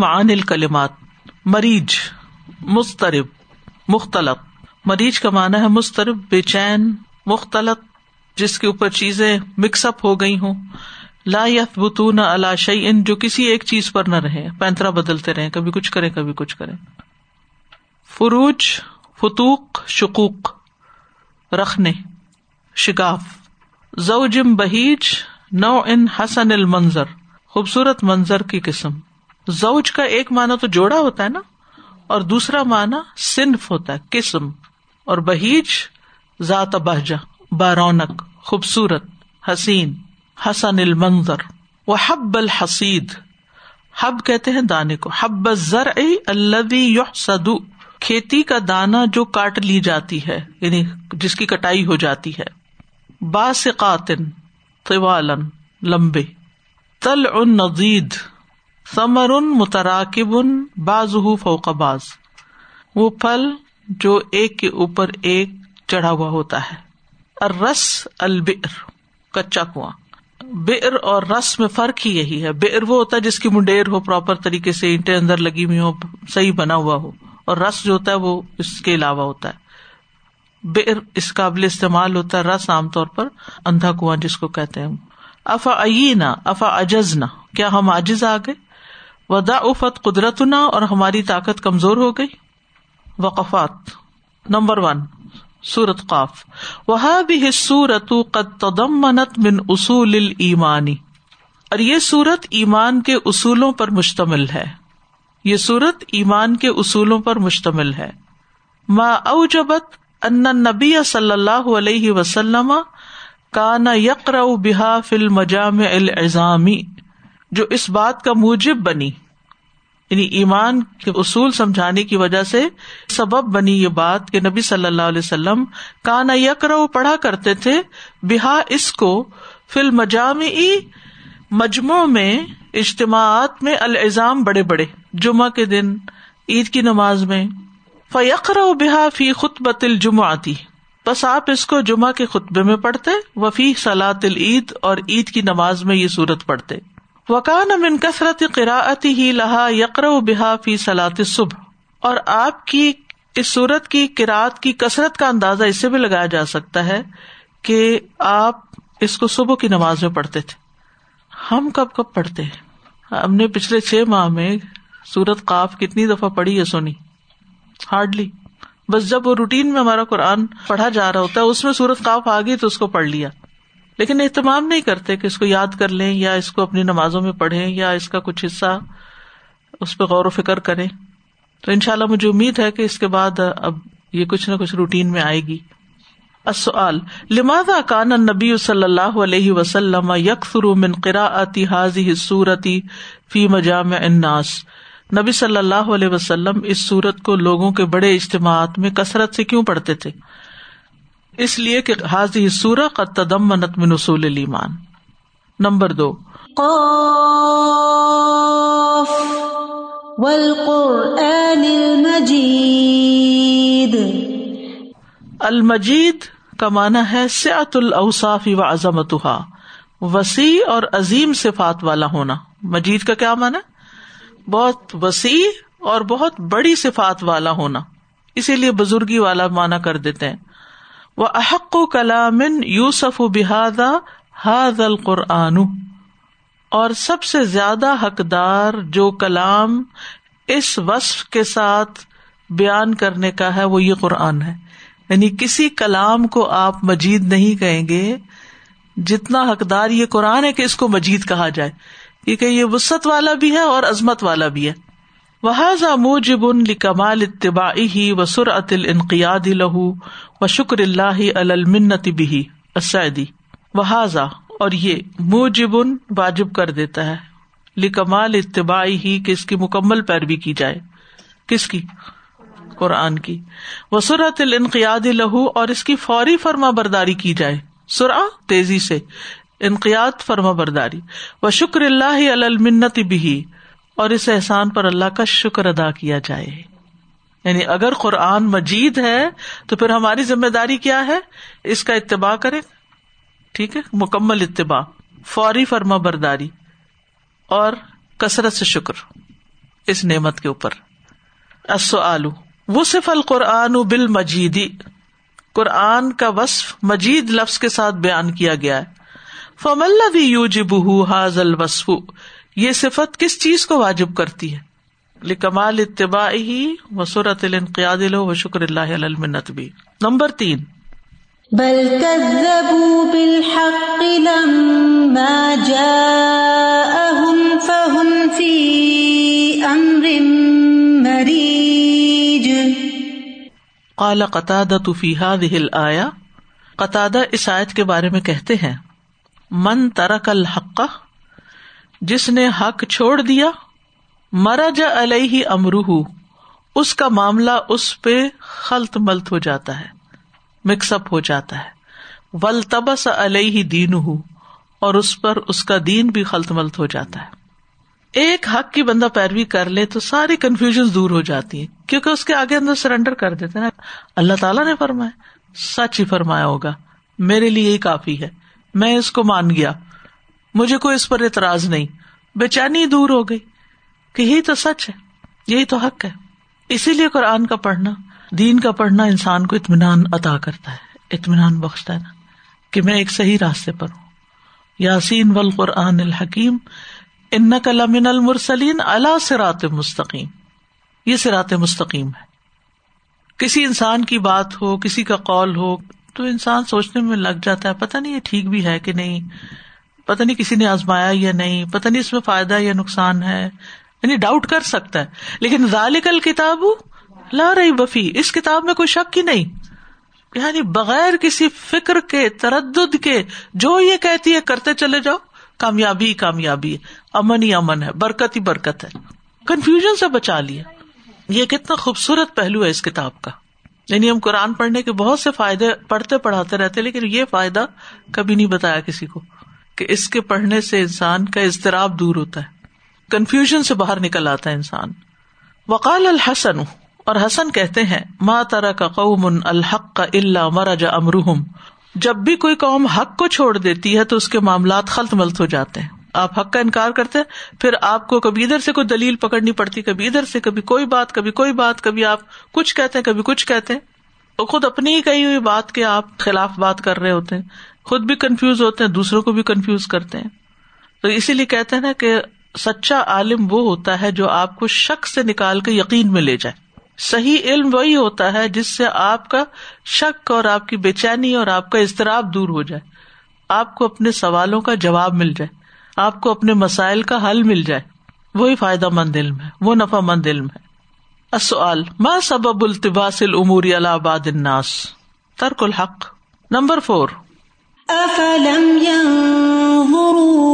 معان الکلمات مریض مسترب مختلف مریض کا مانا ہے مسترب، بے چین مختلف جس کے اوپر چیزیں مکس اپ ہو گئی ہوں۔ لا بتون اللہ شعین جو کسی ایک چیز پر نہ رہے۔ پینترا بدلتے رہے کبھی کچھ کرے کبھی کچھ کرے فروج، فتوق شکوک رکھنے، شگاف۔ زوجم بہیج نو ان حسن المنظر، خوبصورت منظر کی قسم۔ زوج کا ایک معنی تو جوڑا ہوتا ہے نا، اور دوسرا معنی صنف ہوتا ہے، قسم، اور بہیج ذات بہجا بارونق، خوبصورت، حسین، حسن المنظر وہ حب الحسید حب کہتے ہیں دانے کو، حب زر اللہ سدو کھیتی کا دانا جو کاٹ لی جاتی ہے یعنی جس کی کٹائی ہو جاتی ہے۔ باسقاتن، طوالن، لمبے۔ تل ان نزید ثمر ان متراکب ان باز فوق باز وہ پھل جو ایک کے اوپر ایک چڑھا ہوا ہوتا ہے۔ رس البر کچا کنواں۔ بر اور رس میں فرق ہی یہی ہے۔ بر وہ ہوتا ہے جس کی منڈیر ہو، پراپر طریقے سے اینٹیں اندر لگی ہوئی ہو صحیح بنا ہوا ہو۔ اور رس جو ہوتا ہے وہ اس کے علاوہ ہوتا ہے۔ بر اس قابل استعمال ہوتا ہے، رس عام طور پر اندھا کنواں جس کو کہتے ہیں۔ افا اینا افا اجزنا کیا ہم آجز آ گئے؟ ودا افت قدرت نہ اور ہماری طاقت کمزور ہو گئی۔ وقفات۔ نمبر ون سورت قاف۔ وہ بھی سورت تدمنت من اصول ایمانی اور یہ سورت ایمان کے اصولوں پر مشتمل ہے۔ یہ سورت ایمان کے اصولوں پر مشتمل ہے۔ ما اوجبت ان نبی صلی اللہ علیہ وسلم کانا یقر بحا فل مجام الزامی جو اس بات کا موجب بنی۔ یعنی ایمان کے اصول سمجھانے کی وجہ سے سبب بنی یہ بات کہ نبی صلی اللہ علیہ وسلم کانا یکر پڑھا کرتے تھے بحا اس کو فل مجام مجموع میں اجتماعات میں الزام بڑے بڑے۔ جمعہ کے دن، عید کی نماز میں۔ فیقر و بحا فی خطبت الجمعاتی بس آپ اس کو جمعہ کے خطبے میں پڑھتے، وفی سلاط العید اور عید کی نماز میں یہ سورت پڑھتے۔ وکان امن کثرت قراعتی ہی لہا یقر بحا فی سلاط صبح اور آپ کی اس سورت کی کراط کی کثرت کا اندازہ اس سے بھی لگایا جا سکتا ہے کہ آپ اس کو صبح کی نماز میں پڑھتے تھے۔ ہم کب کب پڑھتے ہم نے پچھلے چھ ماہ میں سورت قاف کتنی دفعہ پڑھی ہے سونی ہارڈلی۔ بس جب وہ روٹین میں ہمارا قرآن پڑھا جا رہا ہوتا ہے، اس میں سورت قاف آ گئی تو اس کو پڑھ لیا۔ لیکن اہتمام نہیں کرتے کہ اس کو یاد کر لیں یا اس کو اپنی نمازوں میں پڑھیں یا اس کا کچھ حصہ اس پہ غور و فکر کریں۔ تو ان شاء اللہ مجھے امید ہے کہ اس کے بعد اب یہ کچھ نہ کچھ روٹین میں آئے گی۔ لماذا کان نبی صلی اللہ علیہ وسلم یکفر من قراءتی حاضی صورتی فی مجام الناس؟ نبی صلی اللہ علیہ وسلم اس سورت کو لوگوں کے بڑے اجتماعات میں کثرت سے کیوں پڑھتے تھے؟ اس لیے کہ حاضی سورہ کا تدم منت من اصول ایمان نمبر دو۔ المجید۔ کا مانا ہے سیات الاوصاف و عظمت وسیع اور عظیم صفات والا ہونا۔ مجید کا کیا مانا بہت وسیع اور بہت بڑی صفات والا ہونا۔ اسی لیے بزرگی والا مانا کر دیتے ہیں۔ وہ احق و کلام یوسف بحادہ حاض القرآن۔ اور سب سے زیادہ حقدار جو کلام اس وصف کے ساتھ بیان کرنے کا ہے وہ یہ قرآن ہے۔ یعنی کسی کلام کو آپ مجید نہیں کہیں گے جتنا حقدار یہ قرآن ہے کہ اس کو مجید کہا جائے۔ کیونکہ یہ وسط والا بھی ہے اور عظمت والا بھی ہے۔ وہ موجب ان کمال اتباع ہی و سر عطل انقیاد لہو و شکر اللہ المنت بھی اسدی وحاذا اور یہ موجب واجب کر دیتا ہے. لکمال اتباع ہی کہ اس کی مکمل پیروی کی جائے؟ کس کی؟ قرآن کی. وہ الانقیاد لہو اور اس کی فوری فرما برداری کی جائے. سرا تیزی سے. انقیات فرما برداری. و شکر اللہ المنت بھی اور اس احسان پر اللہ کا شکر ادا کیا جائے۔ یعنی اگر قرآن مجید ہے تو پھر ہماری ذمہ داری کیا ہے؟ اس کا اتباع کرے ٹھیک ہے؟ مکمل اتباع، فوری فرما برداری اور کثرت سے شکر اس نعمت کے اوپر۔ آلو وہ صف القرآن بال مجیدی قرآن کا وصف مجید لفظ کے ساتھ بیان کیا گیا ہے۔ فم بھی یو جب یہ صفت کس چیز کو واجب کرتی ہے؟ لکمال اتباع ہی و صورت القیاد و شکر اللہ المنت بھی۔ نمبر تین۔ بل كذبوا بالحق لما جاءهم فهم في امر مريج قال قتادة في هذه الآية قتادہ اس آیت کے بارے میں کہتے ہیں من ترک الحق جس نے حق چھوڑ دیا، مرج علیہ امروہ اس کا معاملہ اس پہ خلط ملت ہو جاتا ہے مکس اپ ہو جاتا ہے۔ ولتبس علیہ دین اور اس پر اس کا دین بھی خلط ملت ہو جاتا ہے۔ ایک حق کی بندہ پیروی کر لے تو ساری کنفیوژن دور ہو جاتی ہے کیونکہ اس کے آگے اندر سرینڈر کر دیتے نا۔ اللہ تعالیٰ نے فرمایا، سچ ہی فرمایا ہوگا، میرے لیے یہی کافی ہے، میں اس کو مان گیا۔ مجھے کوئی اس پر اعتراض نہیں۔ بے چینی دور ہو گئی کہ یہی تو سچ ہے، یہی تو حق ہے۔ اسی لیے قرآن کا پڑھنا، دین کا پڑھنا انسان کو اطمینان ادا کرتا ہے، اطمینان بخشتا ہے نا، کہ میں ایک صحیح راستے پر ہوں۔ یاسین و القرآن الحکیم ان کلامن المرسلین اللہ سرات مستقیم۔ یہ سرات مستقیم ہے۔ کسی انسان کی بات ہو، کسی کا قول ہو، تو انسان سوچنے میں لگ جاتا ہے پتا نہیں یہ ٹھیک بھی ہے کہ نہیں۔ پتا نہیں کسی نے آزمایا یا نہیں پتا نہیں اس میں فائدہ یا نقصان ہے۔ یعنی ڈاؤٹ کر سکتا ہے۔ لیکن ذالکل کتاب لا رہی بفی اس کتاب میں کوئی شک ہی نہیں۔ یعنی بغیر کسی فکر کے، تردد کے، جو یہ کہتی ہے، کرتے چلے جاؤ۔ کامیابی کامیابی امن ہی امن ہے۔ برکت ہی برکت ہے۔ کنفیوژن سے بچا لیا۔ یہ کتنا خوبصورت پہلو ہے اس کتاب کا۔ یعنی ہم قرآن پڑھنے کے بہت سے فائدے پڑھتے پڑھاتے رہتے لیکن یہ فائدہ کبھی نہیں بتایا کسی کو۔ کہ اس کے پڑھنے سے انسان کا اضطراب دور ہوتا ہے۔ کنفیوژن سے باہر نکل آتا ہے انسان۔ وقال الحسن، اور حسن کہتے ہیں ماں ترا کا قوم الحق کا اللہ مرج امرحم جب بھی کوئی قوم حق کو چھوڑ دیتی ہے تو اس کے معاملات خلط ملت ہو جاتے ہیں۔ آپ حق کا انکار کرتے پھر آپ کو کبھی ادھر سے کوئی دلیل پکڑنی پڑتی، کبھی ادھر سے، کبھی کوئی بات، کبھی کوئی بات، کبھی آپ کچھ کہتے ہیں، کبھی کچھ کہتے ہیں۔ خود اپنی ہی کہی ہوئی بات کے آپ خلاف بات کر رہے ہوتے ہیں۔ خود بھی کنفیوز ہوتے ہیں، دوسروں کو بھی کنفیوز کرتے ہیں۔ تو اسی لیے کہتے ہیں نا کہ سچا عالم وہ ہوتا ہے جو آپ کو شک سے نکال کے یقین میں لے جائے۔ صحیح علم وہی ہوتا ہے جس سے آپ کا شک اور آپ کی بے چینی اور آپ کا اضطراب دور ہو جائے۔ آپ کو اپنے سوالوں کا جواب مل جائے۔ آپ کو اپنے مسائل کا حل مل جائے۔ وہی فائدہ مند علم ہے، وہ نفا مند علم ہے۔ اصل ما سبب التباس العموری آباد الناس؟ ترک الحق۔ نمبر فور افلم ينظروا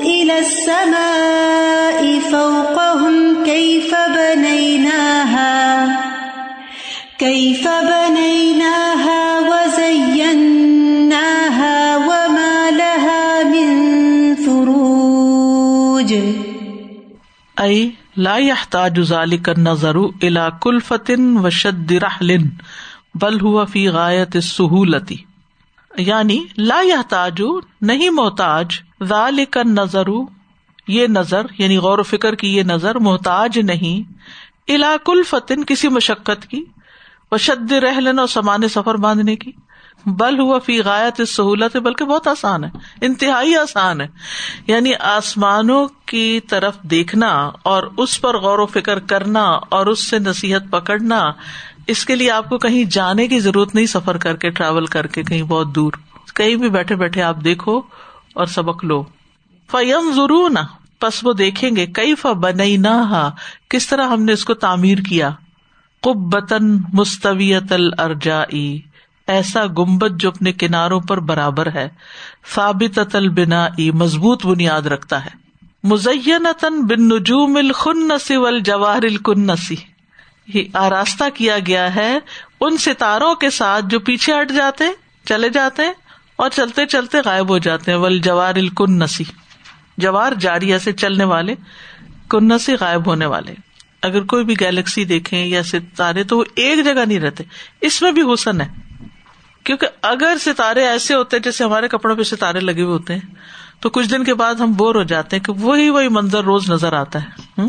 الى السماء فوقهم كيف بنيناها كيف بنيناها وزيناها وما لها من فروج اي لا يحتاج ذلك النظر الى كلفة وشد رحل، بل هو في غاية السهولة. یعنی لا یا تاجو نہیں محتاج ذال کا نظر یہ نظر یعنی غور و فکر کی یہ نظر محتاج نہیں علاق الفتن کسی مشقت کی شد رحلن اور سمان سفر باندھنے کی، بل ہوا فی غایت اس سہولت بلکہ بہت آسان ہے، انتہائی آسان ہے۔ یعنی آسمانوں کی طرف دیکھنا اور اس پر غور و فکر کرنا اور اس سے نصیحت پکڑنا اس کے لیے آپ کو کہیں جانے کی ضرورت نہیں سفر کر کے ٹریول کر کے کہیں بہت دور۔ کہیں بھی بیٹھے بیٹھے آپ دیکھو اور سبق لو۔ فیم ضرور نہ پس وہ دیکھیں گے۔ کئی ف بنئی نہ کس طرح ہم نے اس کو تعمیر کیا۔ کب بتن مستویت الرجا ایسا گمبد جو اپنے کناروں پر برابر ہے۔ ثابت البنا مضبوط بنیاد رکھتا ہے۔ مزین بن نجوم الخن نسی ول جواہر الکن نسی آراستہ کیا گیا ہے، ان ستاروں کے ساتھ جو پیچھے ہٹ جاتے، چلے جاتے اور چلتے چلتے غائب ہو جاتے ہیں۔ ول جوار الکن نسی جوار جاری سے چلنے والے کن نسی غائب ہونے والے۔ اگر کوئی بھی گیلیکسی دیکھیں یا ستارے تو وہ ایک جگہ نہیں رہتے۔ اس میں بھی حسن ہے۔ کیونکہ اگر ستارے ایسے ہوتے جیسے ہمارے کپڑوں پہ ستارے لگے ہوئے ہوتے ہیں، تو کچھ دن کے بعد ہم بور ہو جاتے ہیں کہ وہی وہی منظر روز نظر آتا ہے۔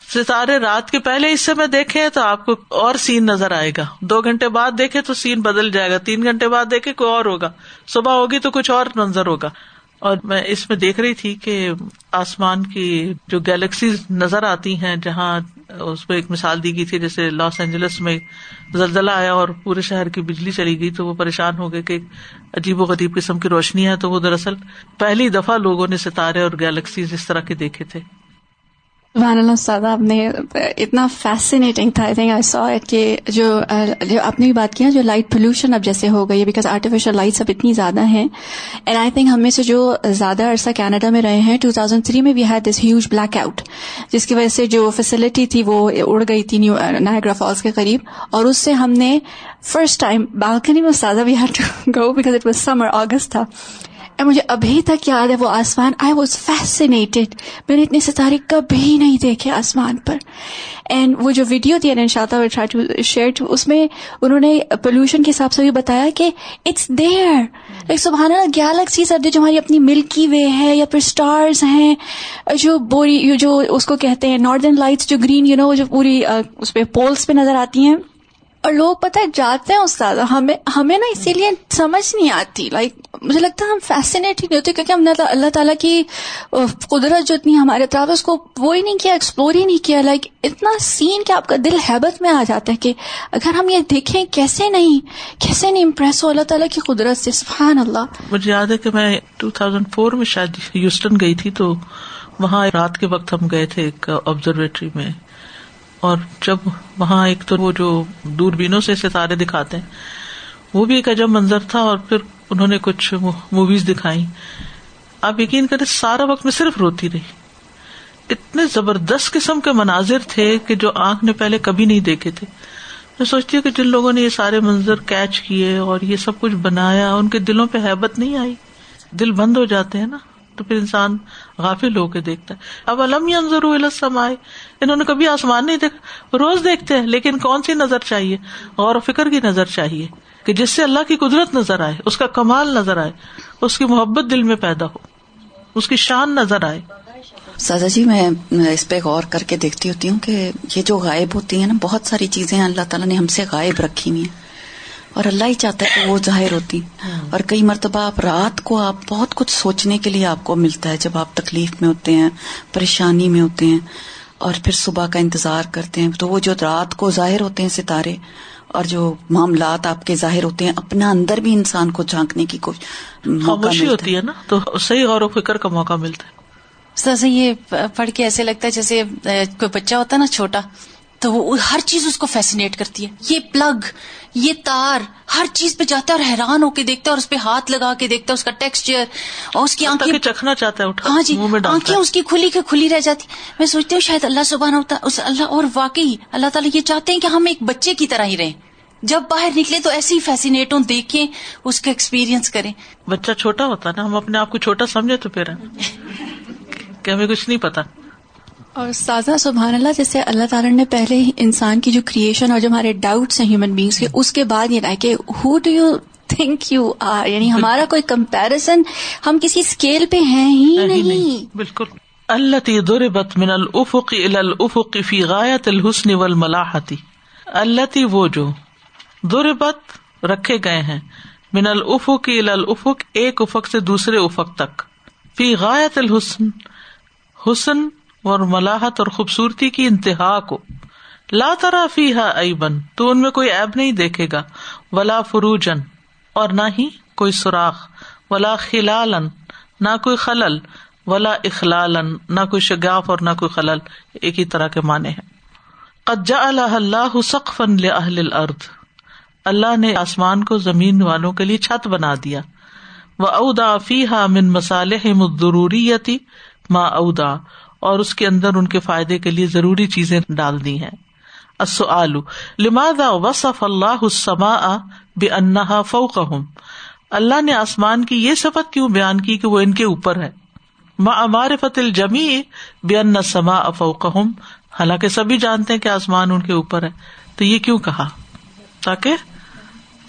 ستارے رات کے پہلے حصے میں دیکھے تو آپ کو اور سین نظر آئے گا۔ دو گھنٹے بعد دیکھے تو سین بدل جائے گا۔ تین گھنٹے بعد دیکھے کوئی اور ہوگا۔ صبح ہوگی تو کچھ اور منظر ہوگا۔ اور میں اس میں دیکھ رہی تھی کہ آسمان کی جو گیلیکسیز نظر آتی ہیں، جہاں اس میں ایک مثال دی گئی تھی، جیسے لاس اینجلس میں زلزلہ آیا اور پورے شہر کی بجلی چلی گئی تو وہ پریشان ہو گئے کہ عجیب و غریب قسم کی روشنی ہے تو وہ دراصل پہلی دفعہ لوگوں نے ستارے اور گیلیکسیز اس طرح کے دیکھے تھے۔ سبحان اللہ استاد آپ نے اتنا فیسینیٹنگ تھا. I think I so it کہ جو جو آپ نے بھی بات کیا جو لائٹ پولوشن اب جیسے ہو گئی ہے بیکاز آرٹیفیشل لائٹس اب اتنی زیادہ ہیں. اینڈ آئی تھنک ہم میں سے جو زیادہ عرصہ کینیڈا میں رہے ہیں ٹو تھاؤزینڈ تھری میں we had this huge blackout جس کی وجہ سے جو فیسلٹی تھی وہ اڑ گئی تھی نیو نائگرا فالس کے قریب. اور اس سے ہم نے فرسٹ ٹائم بالکنی میں استاذہ we had to go because it was summer August تھا. مجھے ابھی تک یاد ہے وہ آسمان آئی واز فیسنیٹڈ میں نے اتنے ستارے کبھی نہیں دیکھے آسمان پر۔ اینڈ وہ جو ویڈیو تھی ٹو شیئر اس میں انہوں نے پولوشن کے حساب سے بھی بتایا کہ اٹس دیر لائک سبحان اللہ گیلیکسی سب جو ہماری اپنی ملکی وے ہے یا پھر اسٹارز ہیں، جو بوری، جو اس کو کہتے ہیں ناردرن لائٹس جو گرین یو نو جو پوری اس پہ پولس پہ نظر آتی ہیں۔ اور لوگ پتہ جاتے ہیں استاد ہمیں ہمیں نا اسی لیے سمجھ نہیں آتی۔ لائک مجھے لگتا ہے ہم فیسنیٹ ہی نہیں ہوتے کیونکہ ہم نے اللہ تعالیٰ کی قدرت جو اتنی ہمارے طرف اس کو وہ ہی نہیں کیا ایکسپلور ہی نہیں کیا۔ لائک اتنا سین کہ آپ کا دل ہیبت میں آ جاتا ہے کہ اگر ہم یہ دیکھیں کیسے نہیں کیسے نہیں امپریس ہو اللہ تعالیٰ کی قدرت سے سبحان اللہ مجھے یاد ہے کہ میں ٹو تھاؤزینڈ فور میں شاید یوسٹن گئی تھی تو وہاں رات کے وقت ہم گئے تھے ایک آبزرویٹری میں۔ اور جب وہاں ایک تو وہ جو دوربینوں سے ستارے دکھاتے ہیں، وہ بھی ایک عجب منظر تھا اور پھر انہوں نے کچھ موویز دکھائی آپ یقین کرے سارا وقت میں صرف روتی رہی۔ اتنے زبردست قسم کے مناظر تھے کہ جو آنکھ نے پہلے کبھی نہیں دیکھے تھے۔ میں سوچتی ہوں کہ جن لوگوں نے یہ سارے منظر کیچ کیے اور یہ سب کچھ بنایا، ان کے دلوں پہ حیبت نہیں آئی۔ دل بند ہو جاتے ہیں نا۔ تو پھر انسان غافل ہو کے دیکھتا ہے۔ اب علم السم آئے انہوں نے کبھی آسمان نہیں دیکھا۔ روز دیکھتے ہیں، لیکن کون سی نظر چاہیے؟ غور و فکر کی نظر چاہیے کہ جس سے اللہ کی قدرت نظر آئے، اس کا کمال نظر آئے، اس کی محبت دل میں پیدا ہو، اس کی شان نظر آئے۔ سازا جی میں اس پہ غور کر کے دیکھتی ہوتی ہوں کہ یہ جو غائب ہوتی ہیں نا، بہت ساری چیزیں اللہ تعالیٰ نے ہم سے غائب رکھی ہوئی ہیں۔ اور اللہ ہی چاہتا ہے کہ وہ ظاہر ہوتی۔ ہاں۔ اور کئی مرتبہ آپ رات کو آپ بہت کچھ سوچنے کے لیے آپ کو ملتا ہے جب آپ تکلیف میں ہوتے ہیں پریشانی میں ہوتے ہیں اور پھر صبح کا انتظار کرتے ہیں۔ تو وہ جو رات کو ظاہر ہوتے ہیں ستارے اور جو معاملات آپ کے ظاہر ہوتے ہیں اپنا اندر بھی انسان کو جھانکنے کی کوشش ہوتی ہے نا؟ تو صحیح غور و فکر کا موقع ملتا ہے۔ سر یہ پڑھ کے ایسے لگتا ہے جیسے کوئی بچہ ہوتا ہے نا چھوٹا تو وہ ہر چیز اس کو فیسنیٹ کرتی ہے. یہ پلگ یہ تار ہر چیز پہ جاتا ہے اور حیران ہو کے دیکھتا ہے اور اس پہ ہاتھ لگا کے دیکھتا ہے اس کا ٹیکسچر اور اس کی آنکھیں چکھنا چاہتا ہے ہاں جی آنکھیں اس کی کھلی کے کھلی رہ جاتی۔ میں سوچتی ہوں شاید اللہ سبحانہ ہوتا اس اللہ اور واقعی اللہ تعالیٰ یہ چاہتے ہیں کہ ہم ایک بچے کی طرح ہی رہیں۔ جب باہر نکلے تو ایسی فیسینیٹ ہوں دیکھیں اس کا ایکسپیرئنس کریں۔ بچہ چھوٹا ہوتا نا ہم اپنے آپ کو چھوٹا سمجھے تو پھر۔ کہ ہمیں کچھ نہیں پتا۔ اور سازا سبحان اللہ جیسے اللہ تعالیٰ نے پہلے ہی انسان کی جو کریشن اور جو ہمارے ڈاؤٹس ہیں ہیومن بینگس کے اس کے بعد یہ کہ who do you think you are یعنی ہمارا کوئی کمپیرزن ہم کسی اسکیل پہ ہیں ہی نہیں۔ بالکل۔ اللہ تی دور بت من الفق الفق فی غایت الحسن و الملاحتی اللہ تی وہ جو دور بت رکھے گئے ہیں من الفق الفق ایک افق سے دوسرے افق تک۔ فی غایت الحسن حسن اور ملاحت اور خوبصورتی کی انتہا کو۔ لا ترا فی ہا بن تو ان میں کوئی ایب نہیں دیکھے گا۔ ولا فروجن اور نہ ہی کوئی سوراخ۔ ولا خلالن نہ کوئی خلل۔ ولا اخلال نہ کوئی شگاف اور نہ کوئی خلل۔ ایک ہی طرح کے معنی ہے قجا اللہ اللہ سقف اہل الارض۔ اللہ نے آسمان کو زمین والوں کے لیے چھت بنا دیا۔ وہ اودا فی ہا من مسالح مدروری ما اودا اور اس کے اندر ان کے فائدے کے لیے ضروری چیزیں ڈال دی ہیں لماذا وصف اللہ بے انہا فوق اللہ نے آسمان کی یہ سفت کیوں بیان کی کہ وہ ان کے اوپر ہے؟ ماں امار فت الجمی بے ان سما حالانکہ سبھی جانتے ہیں کہ آسمان ان کے اوپر ہے۔ تو یہ کیوں کہا؟ تاکہ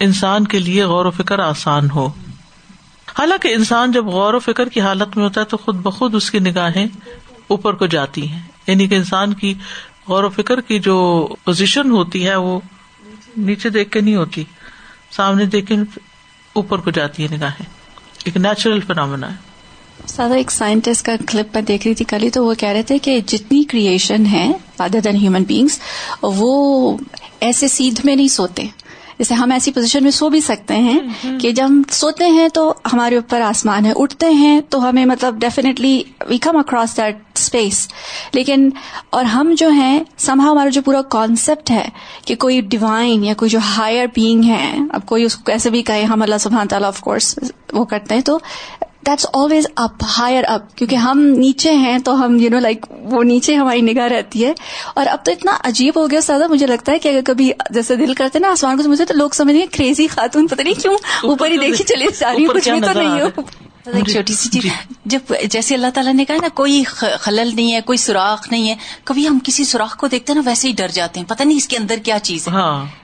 انسان کے لیے غور و فکر آسان ہو۔ حالانکہ انسان جب غور و فکر کی حالت میں ہوتا ہے تو خود بخود اس کی نگاہیں اوپر کو جاتی ہیں۔ یعنی کہ انسان کی غور و فکر کی جو پوزیشن ہوتی ہے وہ نیچے دیکھ کے نہیں ہوتی۔ سامنے دیکھ کے اوپر کو جاتی ہے نگاہیں۔ ایک نیچرل فنامنا ہے۔ سادہ، ایک سائنٹسٹ کا کلپ میں دیکھ رہی تھی کل ہی، تو وہ کہہ رہے تھے کہ جتنی کریشن ہے ادر دین ہیومن بینگس وہ ایسے سیدھ میں نہیں سوتے۔ جیسے ہم ایسی پوزیشن میں سو بھی سکتے ہیں کہ جب ہم سوتے ہیں تو ہمارے اوپر آسمان ہے اٹھتے ہیں تو ہمیں مطلب definitely we come across that space لیکن اور ہم جو ہیں سمہا ہمارا جو پورا کانسیپٹ ہے کہ کوئی ڈیوائن یا کوئی جو ہائر بینگ ہے اب کوئی اس کو کیسے بھی کہے ہم اللہ سبحانہ تعالیٰ آف کورس وہ کرتے ہیں تو that's always up higher up کیونکہ ہم نیچے ہیں تو ہم یو نو لائک وہ نیچے ہماری نگاہ رہتی ہے اور اب تو اتنا عجیب ہو گیا سادہ مجھے لگتا ہے کہ اگر کبھی جیسے دل کرتے نا آسمان کو سمجھتے تو لوگ سمجھ گئے کریزی خاتون پتہ نہیں کیوں اوپر ہی دیکھی چلے جا رہی کچھ بھی تو نہیں ہو ایک چھوٹی سی چیز جب جیسے اللہ تعالیٰ نے کہا نا کوئی خلل نہیں ہے کوئی سوراخ نہیں ہے کبھی ہم کسی سوراخ کو دیکھتے ہیں نا ویسے ہی ڈر جاتے ہیں پتہ نہیں اس کے اندر کیا چیز ہے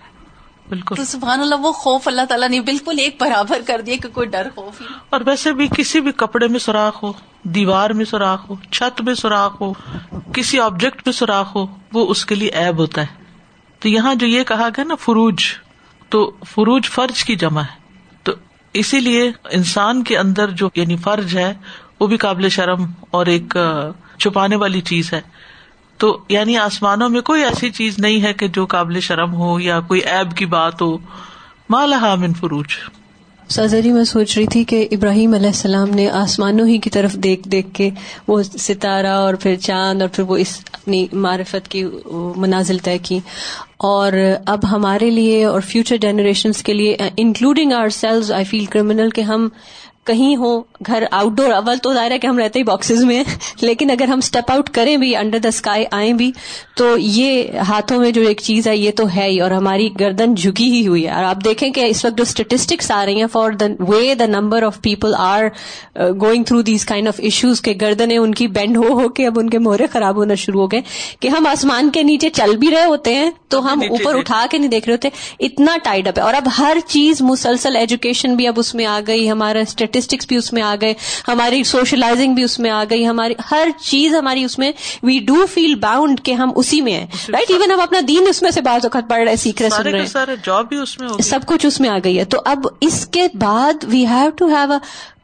بالکل۔ تو سبحان اللہ وہ خوف اللہ تعالیٰ نے بالکل ایک برابر کر دیا کہ کوئی ڈر خوف ہی اور ویسے بھی کسی بھی کپڑے میں سوراخ ہو دیوار میں سوراخ ہو چھت میں سوراخ ہو کسی آبجیکٹ میں سوراخ ہو وہ اس کے لیے ایب ہوتا ہے۔ تو یہاں جو یہ کہا گیا نا فروج تو فروج فرج کی جمع ہے۔ تو اسی لیے انسان کے اندر جو یعنی فرج ہے وہ بھی قابل شرم اور ایک چھپانے والی چیز ہے۔ تو یعنی آسمانوں میں کوئی ایسی چیز نہیں ہے کہ جو قابل شرم ہو یا کوئی ایب کی بات ہو۔ مالا من فروج۔ سازری میں سوچ رہی تھی کہ ابراہیم علیہ السلام نے آسمانوں ہی کی طرف دیکھ دیکھ کے وہ ستارہ اور پھر چاند اور پھر وہ اس اپنی معرفت کی منازل طے کی۔ اور اب ہمارے لیے اور فیوچر جنریشنس کے لیے including ourselves I feel criminal کہ ہم کہیں ہو گھر آؤٹ ڈور اول تو ظاہر ہے کہ ہم رہتے ہی باکسز میں لیکن اگر ہم اسٹیپ آؤٹ کریں بھی انڈر دا اسکائی آئیں بھی تو یہ ہاتھوں میں جو ایک چیز ہے یہ تو ہے ہی اور ہماری گردن جھکی ہی ہوئی ہے۔ اور آپ دیکھیں کہ اس وقت جو اسٹیٹسٹکس آ رہی ہیں for the way the number of people are going through these kind of issues کے گردنیں ان کی بینڈ ہو ہو کے اب ان کے مہرے خراب ہونا شروع ہو گئے کہ ہم آسمان کے نیچے چل بھی رہے ہوتے ہیں تو ہم اوپر اٹھا کے نہیں دیکھ رہے ہوتے اتنا ٹائٹ اپ ہے۔ اور اب ہر چیز مسلسل ایجوکیشن بھی اب اس میں آ گئی ہمارا اسٹیٹسٹکس بھی اس میں آ گئے ہماری سوشلائزنگ بھی اس میں آ گئی ہماری ہر چیز ہماری اس میں وی ڈو فیل باؤنڈ کہ ہم اسی میں ہیں. رائٹ ایون ہم اپنا دین اس میں سے بعض وقت پڑھ رہے سیکھ رہے سن رہے جاب بھی اس میں سب کچھ اس میں آ گئی ہے. تو اب اس کے بعد we have to have a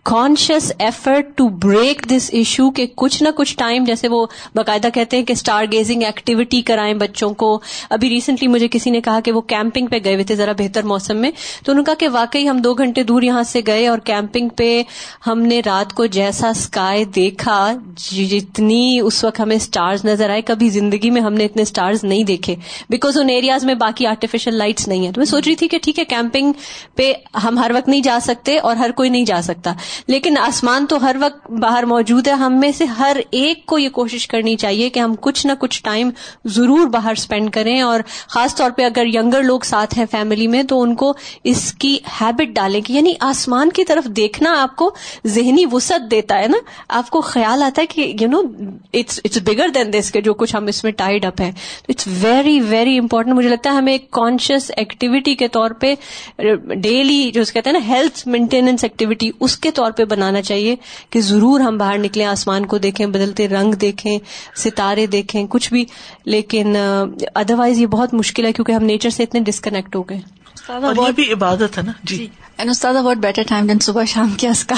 conscious effort to break this issue کہ کچھ نہ کچھ ٹائم جیسے وہ باقاعدہ کہتے ہیں کہ اسٹار گیزنگ ایکٹیویٹی کرائیں بچوں کو۔ ابھی ریسنٹلی مجھے کسی نے کہا کہ وہ کیمپنگ پہ گئے ہوئے تھے ذرا بہتر موسم میں۔ تو انہوں نے کہا کہ واقعی ہم دو گھنٹے دور یہاں سے گئے اور کیمپنگ پہ ہم نے رات کو جیسا اسکائی دیکھا جی، جتنی اس وقت ہمیں اسٹارز نظر آئے، کبھی زندگی میں ہم نے اتنے اسٹارز نہیں دیکھے۔ بیکاز ان ایریاز میں باقی آرٹیفیشل لائٹس نہیں ہیں۔ تو میں سوچ رہی تھی کہ ٹھیک ہے کیمپنگ پہ ہم ہر وقت نہیں جا سکتے اور ہر کوئی نہیں جا سکتا۔ لیکن آسمان تو ہر وقت باہر موجود ہے۔ ہم میں سے ہر ایک کو یہ کوشش کرنی چاہیے کہ ہم کچھ نہ کچھ ٹائم ضرور باہر اسپینڈ کریں اور خاص طور پہ اگر ینگر لوگ ساتھ ہیں فیملی میں تو ان کو اس کی ہیبٹ ڈالیں کہ یعنی آسمان کی طرف دیکھنا آپ کو ذہنی وسعت دیتا ہے نا۔ آپ کو خیال آتا ہے کہ you know it's it's bigger than this کے جو کچھ ہم اس میں ٹائڈ اپ ہے اٹس ویری ویری امپورٹنٹ مجھے لگتا ہے ہمیں ایک کانشیس ایکٹیویٹی کے طور پہ ڈیلی جو کہتے ہیں نا ہیلتھ مینٹیننس ایکٹیویٹی اس کے طور پہ بنانا چاہیے کہ ضرور ہم باہر نکلیں آسمان کو دیکھیں بدلتے رنگ دیکھیں ستارے دیکھیں کچھ بھی۔ لیکن ادروائز یہ بہت مشکل ہے کیونکہ ہم نیچر سے اتنے ڈسکنیکٹ ہو گئے۔ اور یہ بھی عبادت ہے نا؟ جی۔ اینڈ استاد اباؤٹ بیٹر ٹائم دین صبح شام کے اس کا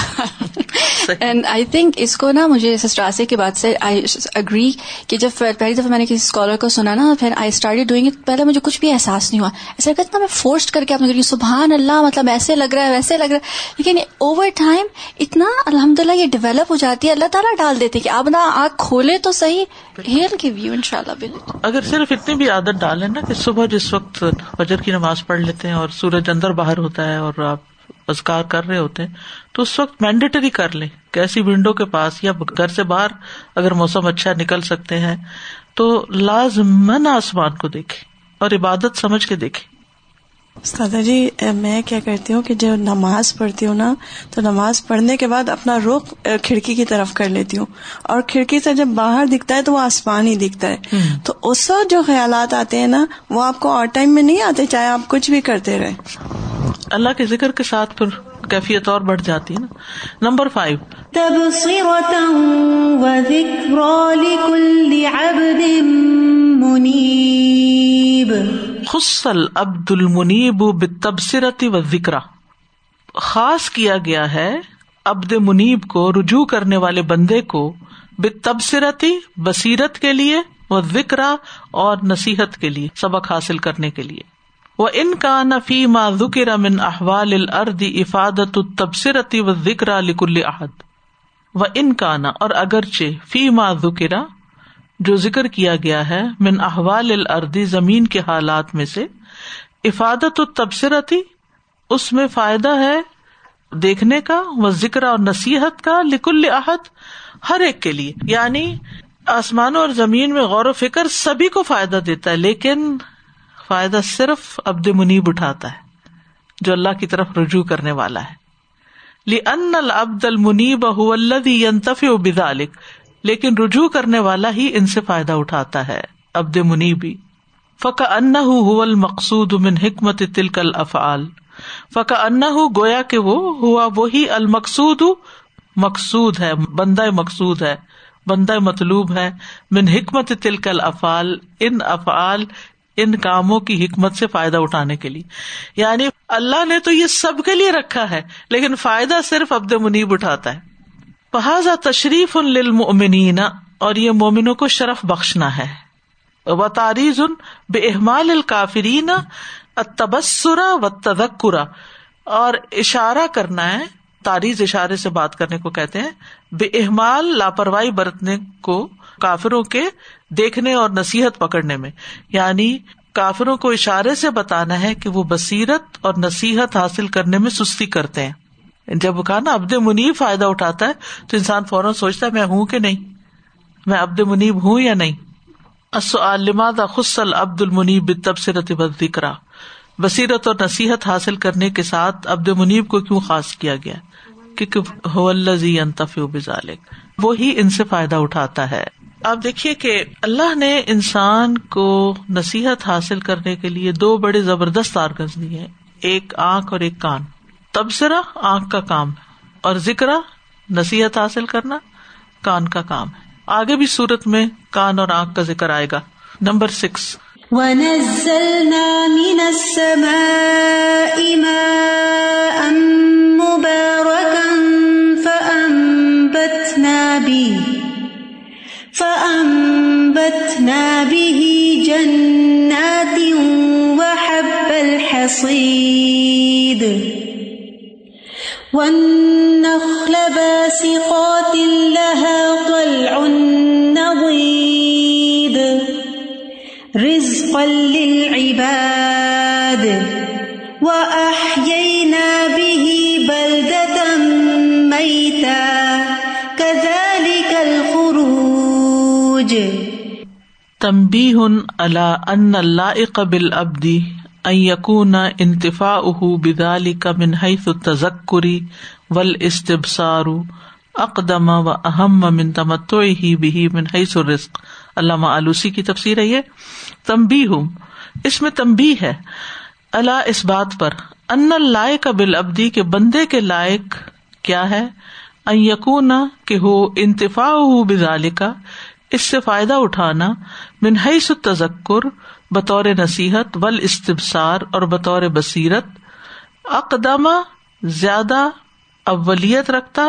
اینڈ آئی تھنک اس کو نا مجھے سسٹراسے کے بعد سے آئی اگری کہ جب پہلی دفعہ میں نے کسی اسکالر کو سنا نا پھر آئی اسٹارٹ ڈوئنگ اٹ پہلے مجھے کچھ بھی احساس نہیں ہوا ایسا لگتا اتنا میں فورسڈ کر کے آپ نے سبحان اللہ مطلب ایسے لگ رہا ہے ویسے لگ رہا ہے لیکن اوور ٹائم اتنا الحمد للہ یہ ڈیولپ ہو جاتی ہے اللہ تعالیٰ ڈال دیتے کہ آپ نا آنکھ کھولے تو صحیح ہیل کی ویو ان شاء اللہ اگر صرف اتنی بھی عادت ڈالیں نا کہ صبح جس وقت فجر کی نماز پڑھ لیتے ہیں اور سورج اندر باہر ہوتا ہے اور آپ ازکار کر رہے ہوتے ہیں، تو اس وقت مینڈیٹری کر لیں کیسی ونڈو کے پاس یا گھر سے باہر اگر موسم اچھا نکل سکتے ہیں، تو لازمن آسمان کو دیکھے اور عبادت سمجھ کے دیکھے استاد جی میں کیا کرتی ہوں کہ جب نماز پڑھتی ہوں نا تو نماز پڑھنے کے بعد اپنا رخ کھڑکی کی طرف کر لیتی ہوں۔ اور کھڑکی سے جب باہر دکھتا ہے تو وہ آسمان ہی دکھتا ہے۔ تو اس وقت جو خیالات آتے ہیں نا وہ آپ کو اور ٹائم میں نہیں آتے چاہے آپ کچھ بھی کرتے رہے۔ اللہ کے ذکر کے ساتھ پھر کیفیت اور بڑھ جاتی ہے نا۔ Number five. تب لكل عبد المنیب بتبصرتی و ذکر خاص کیا گیا ہے عبد منیب کو رجوع کرنے والے بندے کو بتبصرتی بصیرت کے لیے وہ ذکر اور نصیحت کے لیے، سبق حاصل کرنے کے لیے۔ وہ ان کا نفی ما ذکر من احوال الارض افادت التبصرتی و ذکر لکل احد و ان کا نا اور اگرچہ فی ما ذکر جو ذکر کیا گیا ہے، من احوال الردی زمین کے حالات میں سے۔ افادت التبصرتی اس میں فائدہ ہے دیکھنے کا، و ذکر اور نصیحت کا لکل احد ہر ایک کے لیے۔ یعنی آسمانوں اور زمین میں غور و فکر سبھی کو فائدہ دیتا ہے، لیکن فائدہ صرف ابد منیب اٹھاتا ہے، جو اللہ کی طرف رجوع کرنے والا ہے۔ لی ان العبد المنیب الذي ينتفع بذلك۔ لیکن رجوع کرنے والا ہی ان سے فائدہ اٹھاتا ہے۔ ابد منیبی فقا ان المقصود من حکمت تلکل افعال فقا ان گویا کہ وہ ہوا وہی المقصود، مقصود ہے، بندہ مقصود ہے، بندہ مطلوب ہے۔ من حکمت تلکل افعال ان افعال، ان کاموں کی حکمت سے فائدہ اٹھانے کے لیے۔ یعنی اللہ نے تو یہ سب کے لیے رکھا ہے، لیکن فائدہ صرف ابد منیب اٹھاتا ہے۔ فہذا تشریف ان للمؤمنین اور یہ مومنوں کو شرف بخشنا ہے۔ و تاریز ان بے احمال الکافرین تبصرا و تدکرا اور اشارہ کرنا ہے تاریز اشارے سے بات کرنے کو کہتے ہیں بے احمال لاپرواہی برتنے کو کافروں کے دیکھنے اور نصیحت پکڑنے میں۔ یعنی کافروں کو اشارے سے بتانا ہے کہ وہ بصیرت اور نصیحت حاصل کرنے میں سستی کرتے ہیں۔ جب کہا نا ابد منیب فائدہ اٹھاتا ہے، تو انسان فوراً سوچتا ہے میں ہوں کہ نہیں؟ میں ابد منیب ہوں یا نہیں؟ خسل عبد المنیب تبصرت ذکر بصیرت اور نصیحت حاصل کرنے کے ساتھ ابد منیب کو کیوں خاص کیا گیا؟ کیونکہ وہی ان سے فائدہ اٹھاتا ہے۔ آپ دیکھیے کہ اللہ نے انسان کو نصیحت حاصل کرنے کے لیے دو بڑے زبردست آرگنز دیے ایک آنکھ اور ایک کان۔ تبصرہ آنکھ کا کام ہے اور ذکر نصیحت حاصل کرنا کان کا کام ہے۔ آگے بھی صورت میں کان اور آنکھ کا ذکر آئے گا۔ Number six. ونزلنا من السماء ماء مباركا فأنبتنا به فأنبتنا به جنات وحب الحصيد۔ والنخل باسقات لها طلع نضيد. رزقا للعباد. وأحيينا به بلدة ميتا. كذلك الخروج. تمبی ہن اللہ ان اللہ قبل ابدی یقون انتفا اہ بدالی کا من حیث تذکری ول استبسار اقدم و اہم من تمتو ہی بھی من حیث رزق علامہ آلوسی کی تفسیر ہے یہ۔ تمبی ہوں اس میں تمبی ہے۔ اللہ اس بات پر۔ ان لائق بل ابدی کے بندے کے لائق کیا ہے؟ یقون کہ ہو انتفا بدال کا اس سے فائدہ اٹھانا۔ من حیث تذکر بطور نصیحت ول استبسار اور بطور بصیرت اقدامہ زیادہ اولت رکھتا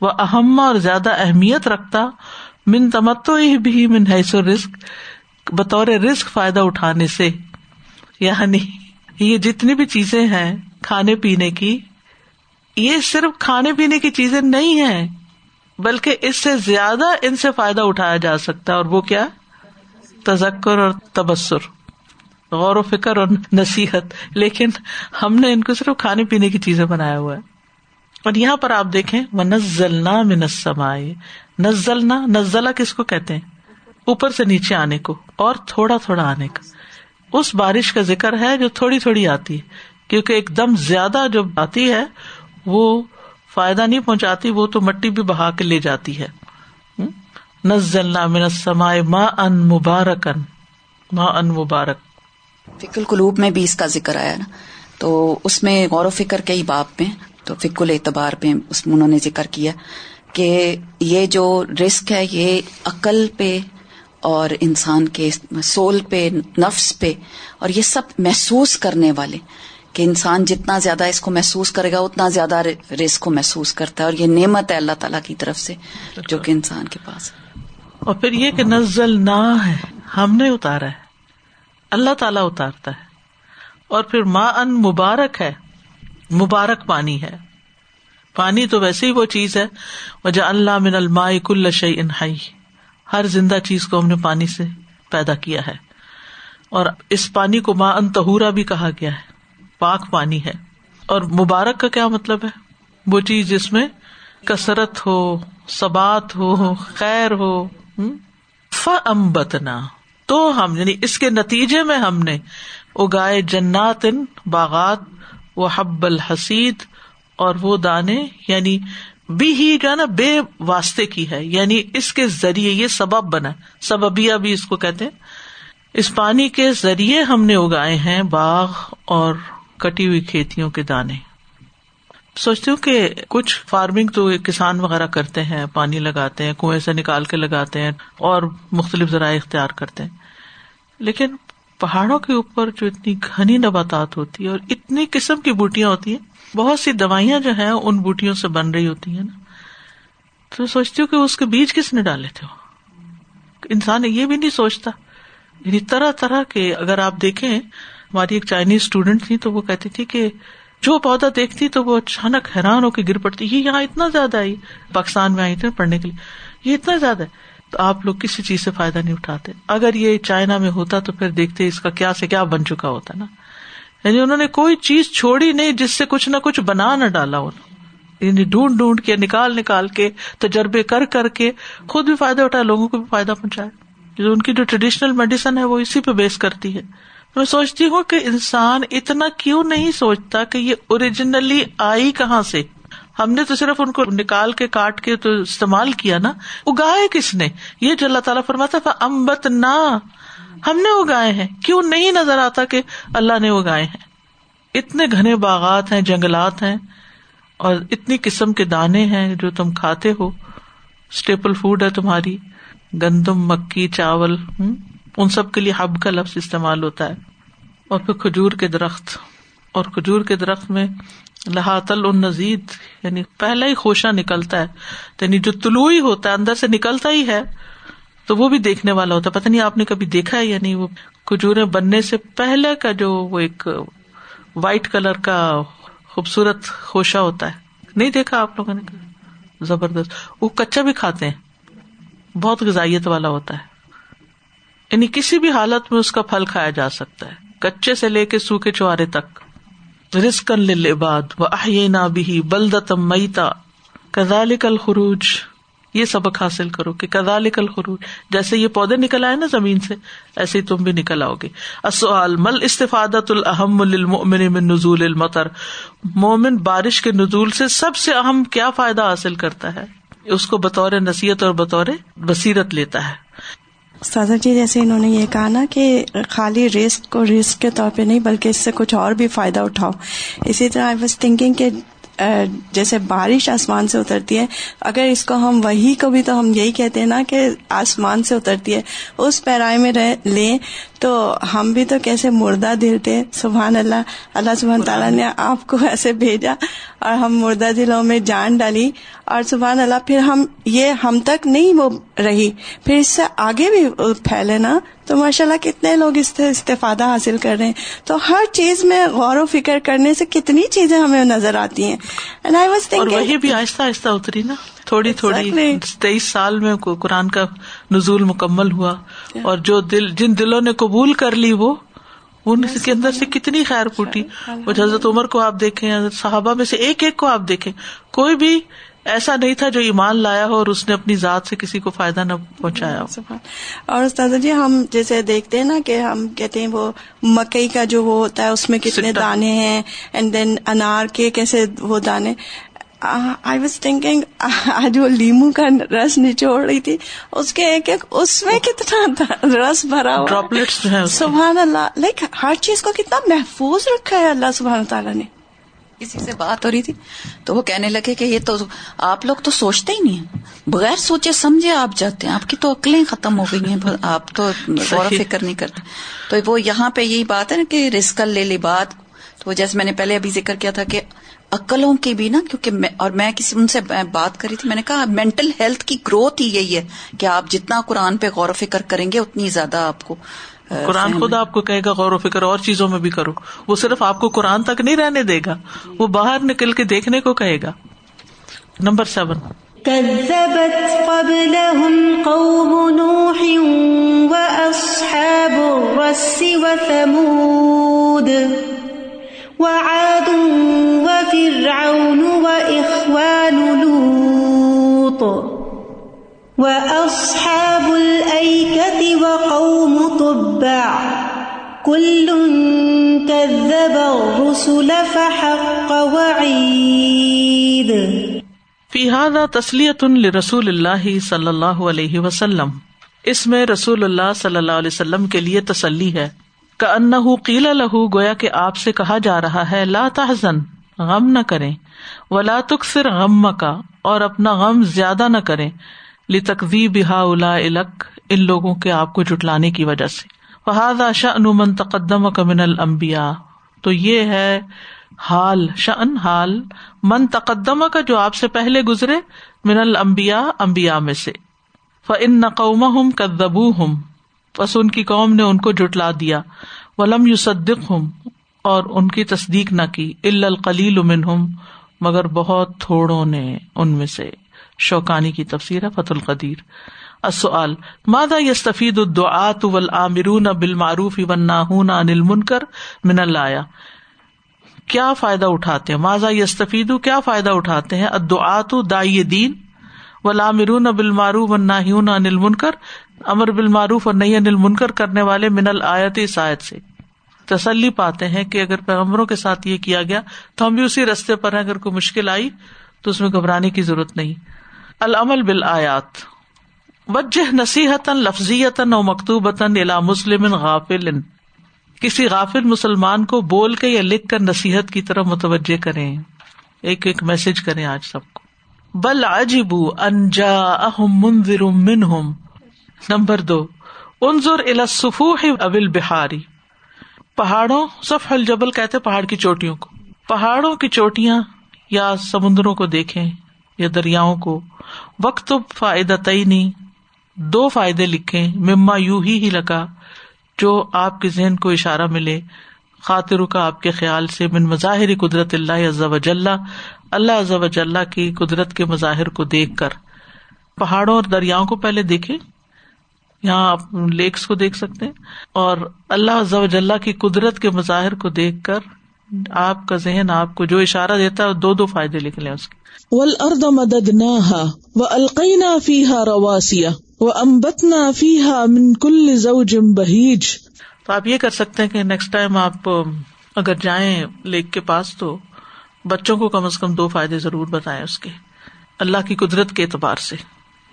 و اہم اور زیادہ اہمیت رکھتا، من تمتو بھی من حیث و رسک بطور رسک فائدہ اٹھانے سے۔ یعنی یہ جتنی بھی چیزیں ہیں کھانے پینے کی، یہ صرف کھانے پینے کی چیزیں نہیں ہے بلکہ اس سے زیادہ ان سے فائدہ اٹھایا جا سکتا ہے، اور وہ کیا؟ تذکر اور تبصر۔ غور و فکر اور نصیحت، لیکن ہم نے ان کو صرف کھانے پینے کی چیزیں بنایا ہوا ہے۔ اور یہاں پر آپ دیکھیں وہ نزلنا میں نسمائے نزلنا، نزلہ کس کو کہتے ہیں؟ اوپر سے نیچے آنے کو اور تھوڑا تھوڑا آنے کا۔ اس بارش کا ذکر ہے جو تھوڑی تھوڑی آتی ہے، کیونکہ ایک دم زیادہ جو آتی ہے، وہ فائدہ نہیں پہنچاتی، وہ تو مٹی بھی بہا کے لے جاتی ہے۔ نزلنا من السماء ماء ان مبارکن ماء ان مبارک۔ فکر قلوب میں بھی اس کا ذکر آیا نا۔ تو اس میں غور و فکر کئی باپ میں تو فکل اعتبار پہ انہوں نے ذکر کیا کہ یہ جو رسک ہے، یہ عقل پہ اور انسان کے سول پہ، نفس پہ اور یہ سب محسوس کرنے والے۔ کہ انسان جتنا زیادہ اس کو محسوس کرے گا، اتنا زیادہ رسک کو محسوس کرتا ہے۔ اور یہ نعمت ہے اللہ تعالیٰ کی طرف سے جو کہ انسان کے پاس ہے۔ اور پھر یہ کہ نزل نہ ہے، ہم نے اتارا ہے۔ اللہ تعالیٰ اتارتا ہے۔ اور پھر ماں ان مبارک ہے، مبارک پانی ہے۔ پانی تو ویسے ہی وہ چیز ہے۔ وجہ اللہ من الماء کل شعی انہائی ہر زندہ چیز کو ہم نے پانی سے پیدا کیا ہے۔ اور اس پانی کو ماں ان تہورا بھی کہا گیا ہے۔ پاک پانی ہے۔ اور مبارک کا کیا مطلب ہے؟ وہ چیز جس میں کثرت ہو سبات ہو، خیر ہو۔ ف امبتنا تو ہم یعنی اس کے نتیجے میں ہم نے اگائے جنات باغات، وہ حب الحسید اور وہ دانے یعنی بھی ہی جو ہے نا بے واسطے کی ہے یعنی اس کے ذریعے یہ سبب بنا۔ سببیا بھی اس کو کہتے ہیں۔ اس پانی کے ذریعے ہم نے اگائے ہیں باغ اور کٹی ہوئی کھیتیوں کے دانے۔ سوچتی ہوں کہ کچھ فارمنگ تو کسان وغیرہ کرتے ہیں، پانی لگاتے ہیں، کنویں سے نکال کے لگاتے ہیں اور مختلف ذرائع اختیار کرتے ہیں۔ لیکن پہاڑوں کے اوپر جو اتنی گھنی نباتات ہوتی ہے اور اتنی قسم کی بوٹیاں ہوتی ہیں، بہت سی دوائیاں جو ہیں ان بوٹیوں سے بن رہی ہوتی ہیں نا۔ تو سوچتی ہوں کہ اس کے بیج کس نے ڈالے تھے؟ انسان یہ بھی نہیں سوچتا۔ یعنی طرح طرح کے، اگر آپ دیکھیں، ہماری ایک چائنیز اسٹوڈینٹ تھی تو وہ کہتی تھی کہ جو پودا دیکھتی تو وہ اچانک حیران ہو کے گر پڑتی۔ یہ یہاں اتنا زیادہ آئی، پاکستان میں آئی تھی پڑھنے کے لیے۔ یہ اتنا زیادہ ہے۔ تو آپ لوگ کسی چیز سے فائدہ نہیں اٹھاتے۔ اگر یہ چائنا میں ہوتا تو پھر دیکھتے اس کا کیا سے کیا بن چکا ہوتا نا۔ یعنی انہوں نے کوئی چیز چھوڑی نہیں جس سے کچھ نہ کچھ بنا نہ ڈالا یعنی ڈھونڈ ڈھونڈ کے، نکال نکال کے، تجربے کر کر کے خود بھی فائدہ اٹھائے لوگوں کو بھی فائدہ پہنچائے جو ان کی جو ٹریڈیشنل میڈیسن ہے وہ اسی پہ بیس کرتی ہے۔ میں سوچتی ہوں کہ انسان اتنا کیوں نہیں سوچتا کہ یہ اوریجنلی آئی کہاں سے؟ ہم نے تو صرف ان کو نکال کے کاٹ کے تو استعمال کیا نا۔ اگائے کس نے؟ یہ جو اللہ تعالیٰ فرماتا تھا امبت نہ ہم نے اگائے ہیں۔ کیوں نہیں نظر آتا کہ اللہ نے اگائے ہیں؟ اتنے گھنے باغات ہیں، جنگلات ہیں، اور اتنی قسم کے دانے ہیں جو تم کھاتے ہو۔ اسٹیپل فوڈ ہے تمہاری۔ گندم، مکی، چاول ان سب کے لیے ہب کا لفظ استعمال ہوتا ہے اور پھر کھجور کے درخت اور کھجور کے درخت میں لہاتل نزید یعنی پہلا ہی خوشہ نکلتا ہے یعنی جو طلوع ہی ہوتا ہے، اندر سے نکلتا ہی ہے، تو وہ بھی دیکھنے والا ہوتا ہے۔ پتہ نہیں آپ نے کبھی دیکھا ہے یعنی وہ کھجورے بننے سے پہلے کا جو وہ ایک وائٹ کلر کا خوبصورت خوشہ ہوتا ہے۔ نہیں دیکھا آپ لوگوں نے؟ زبردست۔ وہ کچا بھی کھاتے ہیں۔ بہت غذائیت والا ہوتا ہے۔ یعنی کسی بھی حالت میں اس کا پھل کھایا جا سکتا ہے، کچے سے لے کے سوکھے چوارے تک۔ رسکن لباد و نہ بھی بلدتم میتا۔ کزال کل خروج یہ سبق حاصل کرو کہ کزال کل خروج جیسے یہ پودے نکل آئے نا زمین سے، ایسے ہی تم بھی نکل آؤ گے۔ اصل مل استفادت الحم المن من نزول المطر۔ مومن بارش کے نزول سے سب سے اہم کیا فائدہ حاصل کرتا ہے؟ اس کو بطور نصیحت اور بطور بصیرت لیتا ہے۔ سازا جی جیسے انہوں نے یہ کہا نا کہ خالی رسک کو رسک کے طور پہ نہیں، بلکہ اس سے کچھ اور بھی فائدہ اٹھاؤ۔ اسی طرح آئی واز تھنکنگ کہ جیسے بارش آسمان سے اترتی ہے، اگر اس کو ہم وہی کو بھی تو ہم یہی کہتے ہیں نا کہ آسمان سے اترتی ہے، اس پیرائے میں لیں۔ تو ہم بھی تو کیسے مردہ دل تھے؟ سبحان اللہ۔ اللہ سبحان تعالیٰ نے آپ کو ایسے بھیجا اور ہم مردہ دلوں میں جان ڈالی اور سبحان اللہ پھر ہم یہ ہم تک نہیں وہ رہی۔ پھر اس سے آگے بھی پھیلے نا؟ تو ماشاء اللہ کتنے لوگ اس سے استفادہ حاصل کر رہے ہیں۔ تو ہر چیز میں غور و فکر کرنے سے کتنی چیزیں ہمیں نظر آتی ہیں۔ وہی بھی آہستہ آہستہ اتری نا۔ تھوڑی تھوڑی تیئیس سال میں قرآن کا نزول مکمل ہوا اور جو دل جن دلوں نے قبول کر لی وہ ان کے اندر سے کتنی خیر پھوٹی۔ وہ حضرت عمر کو آپ دیکھیں صحابہ میں سے ایک ایک کو آپ دیکھیں کوئی بھی ایسا نہیں تھا جو ایمان لایا ہو اور اس نے اپنی ذات سے کسی کو فائدہ نہ پہنچایا ہو۔ اور استاد جی ہم جیسے دیکھتے ہیں نا کہ ہم کہتے ہیں وہ مکئی کا جو وہ ہوتا ہے اس میں کتنے دانے ہیں اینڈ دین انار کے کیسے وہ دانے۔ آئی واز تھنکنگ آج وہ لیمو کا رس نچوڑ رہی تھی۔ اس کے ایک ایک اس میں کتنا رس بھرا ہوا۔ سبحان اللہ۔ لائک ہر چیز کو کتنا محفوظ رکھا ہے اللہ سبحان تعالیٰ نے۔ کسی سے بات ہو رہی تھی تو وہ کہنے لگے کہ یہ تو آپ لوگ تو سوچتے ہی نہیں ہیں۔ بغیر سوچے سمجھے آپ جاتے ہیں۔ آپ کی تو عقلیں ختم ہو گئی ہیں۔ آپ تو غور فکر نہیں کرتے۔ تو وہ یہاں پہ یہی بات ہے نا کہ رسکل لے لی بات تو جیسے میں نے پہلے ابھی ذکر کیا تھا کہ عقلوں کی بھی نا کیونکہ اور میں کسی ان سے بات کری تھی میں نے کہا مینٹل ہیلتھ کی گروتھ ہی یہی ہے کہ آپ جتنا قرآن پہ غور و فکر کریں گے اتنی زیادہ آپ کو قرآن خود آپ کو کہے گا غور و فکر اور چیزوں میں بھی کرو۔ وہ صرف آپ کو قرآن تک نہیں رہنے دے گا وہ باہر نکل کے دیکھنے کو کہے گا۔ Number seven. وعاد وفرعون وإخوان لوط وأصحاب الأيكة وقوم طبع كل كذب الرسل فحق وعيد. في هذا تسلیۃ لرسول اللہ صلی اللہ علیہ وسلم، اس میں رسول اللہ صلی اللہ علیہ وسلم کے لیے تسلی ہے۔ کا ان قیلا لہو، گویا کہ آپ سے کہا جا رہا ہے، لا تحزن، غم نہ کریں و تکثر غم کا اور اپنا غم زیادہ نہ کریں لتقوی بحا الا الک ان لوگوں کے آپ کو جٹلانے کی وجہ سے۔ فہاد شا من تقدم کا من المبیا تو یہ ہے حال شن حال، من تقدم کا جو آپ سے پہلے گزرے، من المبیا امبیا میں سے۔ فن نقوم ہم بس ان کی قوم نے ان کو جٹلا دیا۔ ولم یو صدق ہوں اور ان کی تصدیق نہ کی۔ القلیل امن ہوں مگر بہت تھوڑوں نے ان میں سے۔ شوقانی کی تفسیر ہے فت القدیر۔ السؤال، ماذا يستفيد الدعاة والآمرون بالمعروف والناهون عن المنکر من اللہ کیا فائدہ اٹھاتے ہیں؟ ماضا یستفید کیا فائدہ اٹھاتے ہیں؟ ادعات دائی دین۔ ولامرون بالمعروف والناهون عن المنکر، امر بال معروف اور نئی انل منکر کرنے والے من الآیت اس آیت سے۔ تسلی پاتے ہیں کہ اگر پیغمبروں کے ساتھ یہ کیا گیا تو ہم بھی اسی رستے پر اگر کوئی مشکل آئی تو اس میں گھبرانے کی ضرورت نہیں۔ العمل بال آیات وجہ نصیحت لفظیت و مکتوبتاً الا مسلم غافل۔ کسی غافل مسلمان کو بول کے یا لکھ کر نصیحت کی طرف متوجہ کریں۔ ایک ایک میسج کریں آج سب کو۔ بل عجیب انجا اہم منظر منہم نمبر دو، انظر الصفوح ابل بہاری پہاڑوں سف الجبل کہتے پہاڑ کی چوٹیوں کو. پہاڑوں کی چوٹیاں یا سمندروں کو دیکھیں یا دریاؤں کو. وقت فائدہ تئی نہیں دو فائدے لکھے مما یو ہی ہی لگا جو آپ کے ذہن کو اشارہ ملے خاطر کا آپ کے خیال سے من مظاہر قدرت اللہ عز و جل، اللہ عز و جل کی قدرت کے مظاہر کو دیکھ کر۔ پہاڑوں اور دریاؤں کو پہلے دیکھے یہاں آپ لیکس کو دیکھ سکتے اور اللہ کی قدرت کے مظاہر کو دیکھ کر آپ کا ذہن آپ کو جو اشارہ دیتا ہے، دو دو فائدے لکھ لیں اس کے۔ ولد مدد نہ القینا فی ہا رواسیا و امبت نہ فی بہیج تو آپ یہ کر سکتے ہیں کہ نیکسٹ ٹائم آپ، اگر جائیں لیک کے پاس تو بچوں کو کم از کم دو فائدے ضرور بتائیں اس کے۔ اللہ کی قدرت کے اعتبار سے۔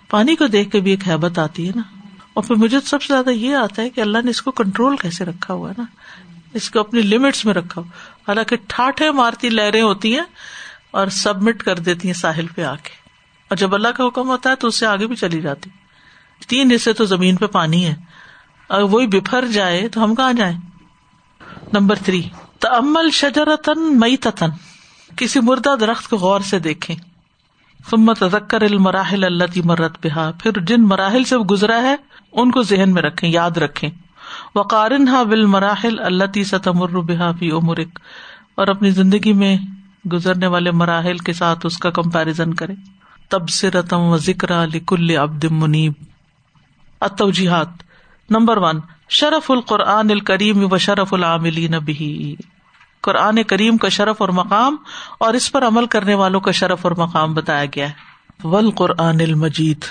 پانی کو دیکھ کے بھی ایک حیبت آتی ہے نا۔ اور پھر مجھے سب سے زیادہ یہ آتا ہے کہ اللہ نے اس کو کنٹرول کیسے رکھا ہوا ہے نا۔ اس کو اپنی لمٹس میں رکھا ہو حالانکہ ٹھاٹے مارتی لہریں ہوتی ہیں اور سبمٹ کر دیتی ہیں ساحل پہ آ کے اور جب اللہ کا حکم ہوتا ہے تو اس سے آگے بھی چلی جاتی۔ تین حصے تو زمین پہ پانی ہے۔ اگر وہی بفر جائے تو ہم کہاں جائیں؟ نمبر تھری تمل شجرتن مئی تتن کسی مردہ درخت کو غور سے دیکھیں۔ سمت ذکر المراحل اللہ مرت بحا پھر جن مراحل سے گزرا ہے، ان کو ذہن میں رکھے یاد رکھے وقارن ہا بل مراحل اللہ تی ستمر بحا فی عمرک، اور اپنی زندگی میں گزرنے والے مراحل کے ساتھ اس کا کمپیرزن کرے تب سے رتم و ذکر علی کل ابد منیب۔ اتوجیحات نمبر ون، شرف القرآن الکریم و شرف العاملین بھی قرآن کریم کا شرف اور مقام اور اس پر عمل کرنے والوں کا شرف اور مقام بتایا گیا ہے۔ ول قرآن المجید۔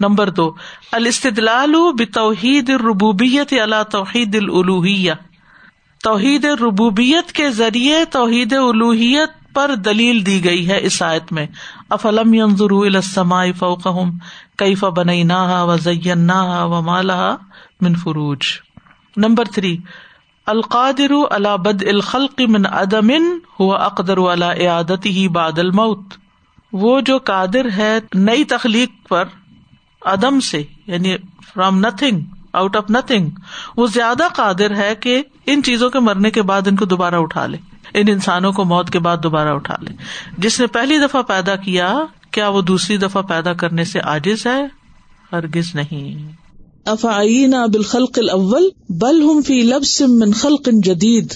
نمبر دو، الاستدلال بتوحید الربوبیت اللہ توحید الوحیہ توحید ربوبیت کے ذریعے توحید الوحیت پر دلیل دی گئی ہے اس آیت میں۔ افلم ینظروا الى السماء فوقهم، کیف بنیناها وزیناها وما من فروج۔ نمبر تھری، القادر اللہ بد الخلق من ادم ہوا اقدر والا عادت ہی بادل موت وہ جو قادر ہے نئی تخلیق پر، عدم سے یعنی from nothing out of nothing وہ زیادہ قادر ہے کہ ان چیزوں کے مرنے کے بعد ان کو دوبارہ اٹھا لے، ان انسانوں کو موت کے بعد دوبارہ اٹھا لے۔ جس نے پہلی دفعہ پیدا کیا کیا وہ دوسری دفعہ پیدا کرنے سے عاجز ہے؟ ہرگز نہیں۔ افعینا بالخلق الاول بل ہم فی لبس من خلق جدید۔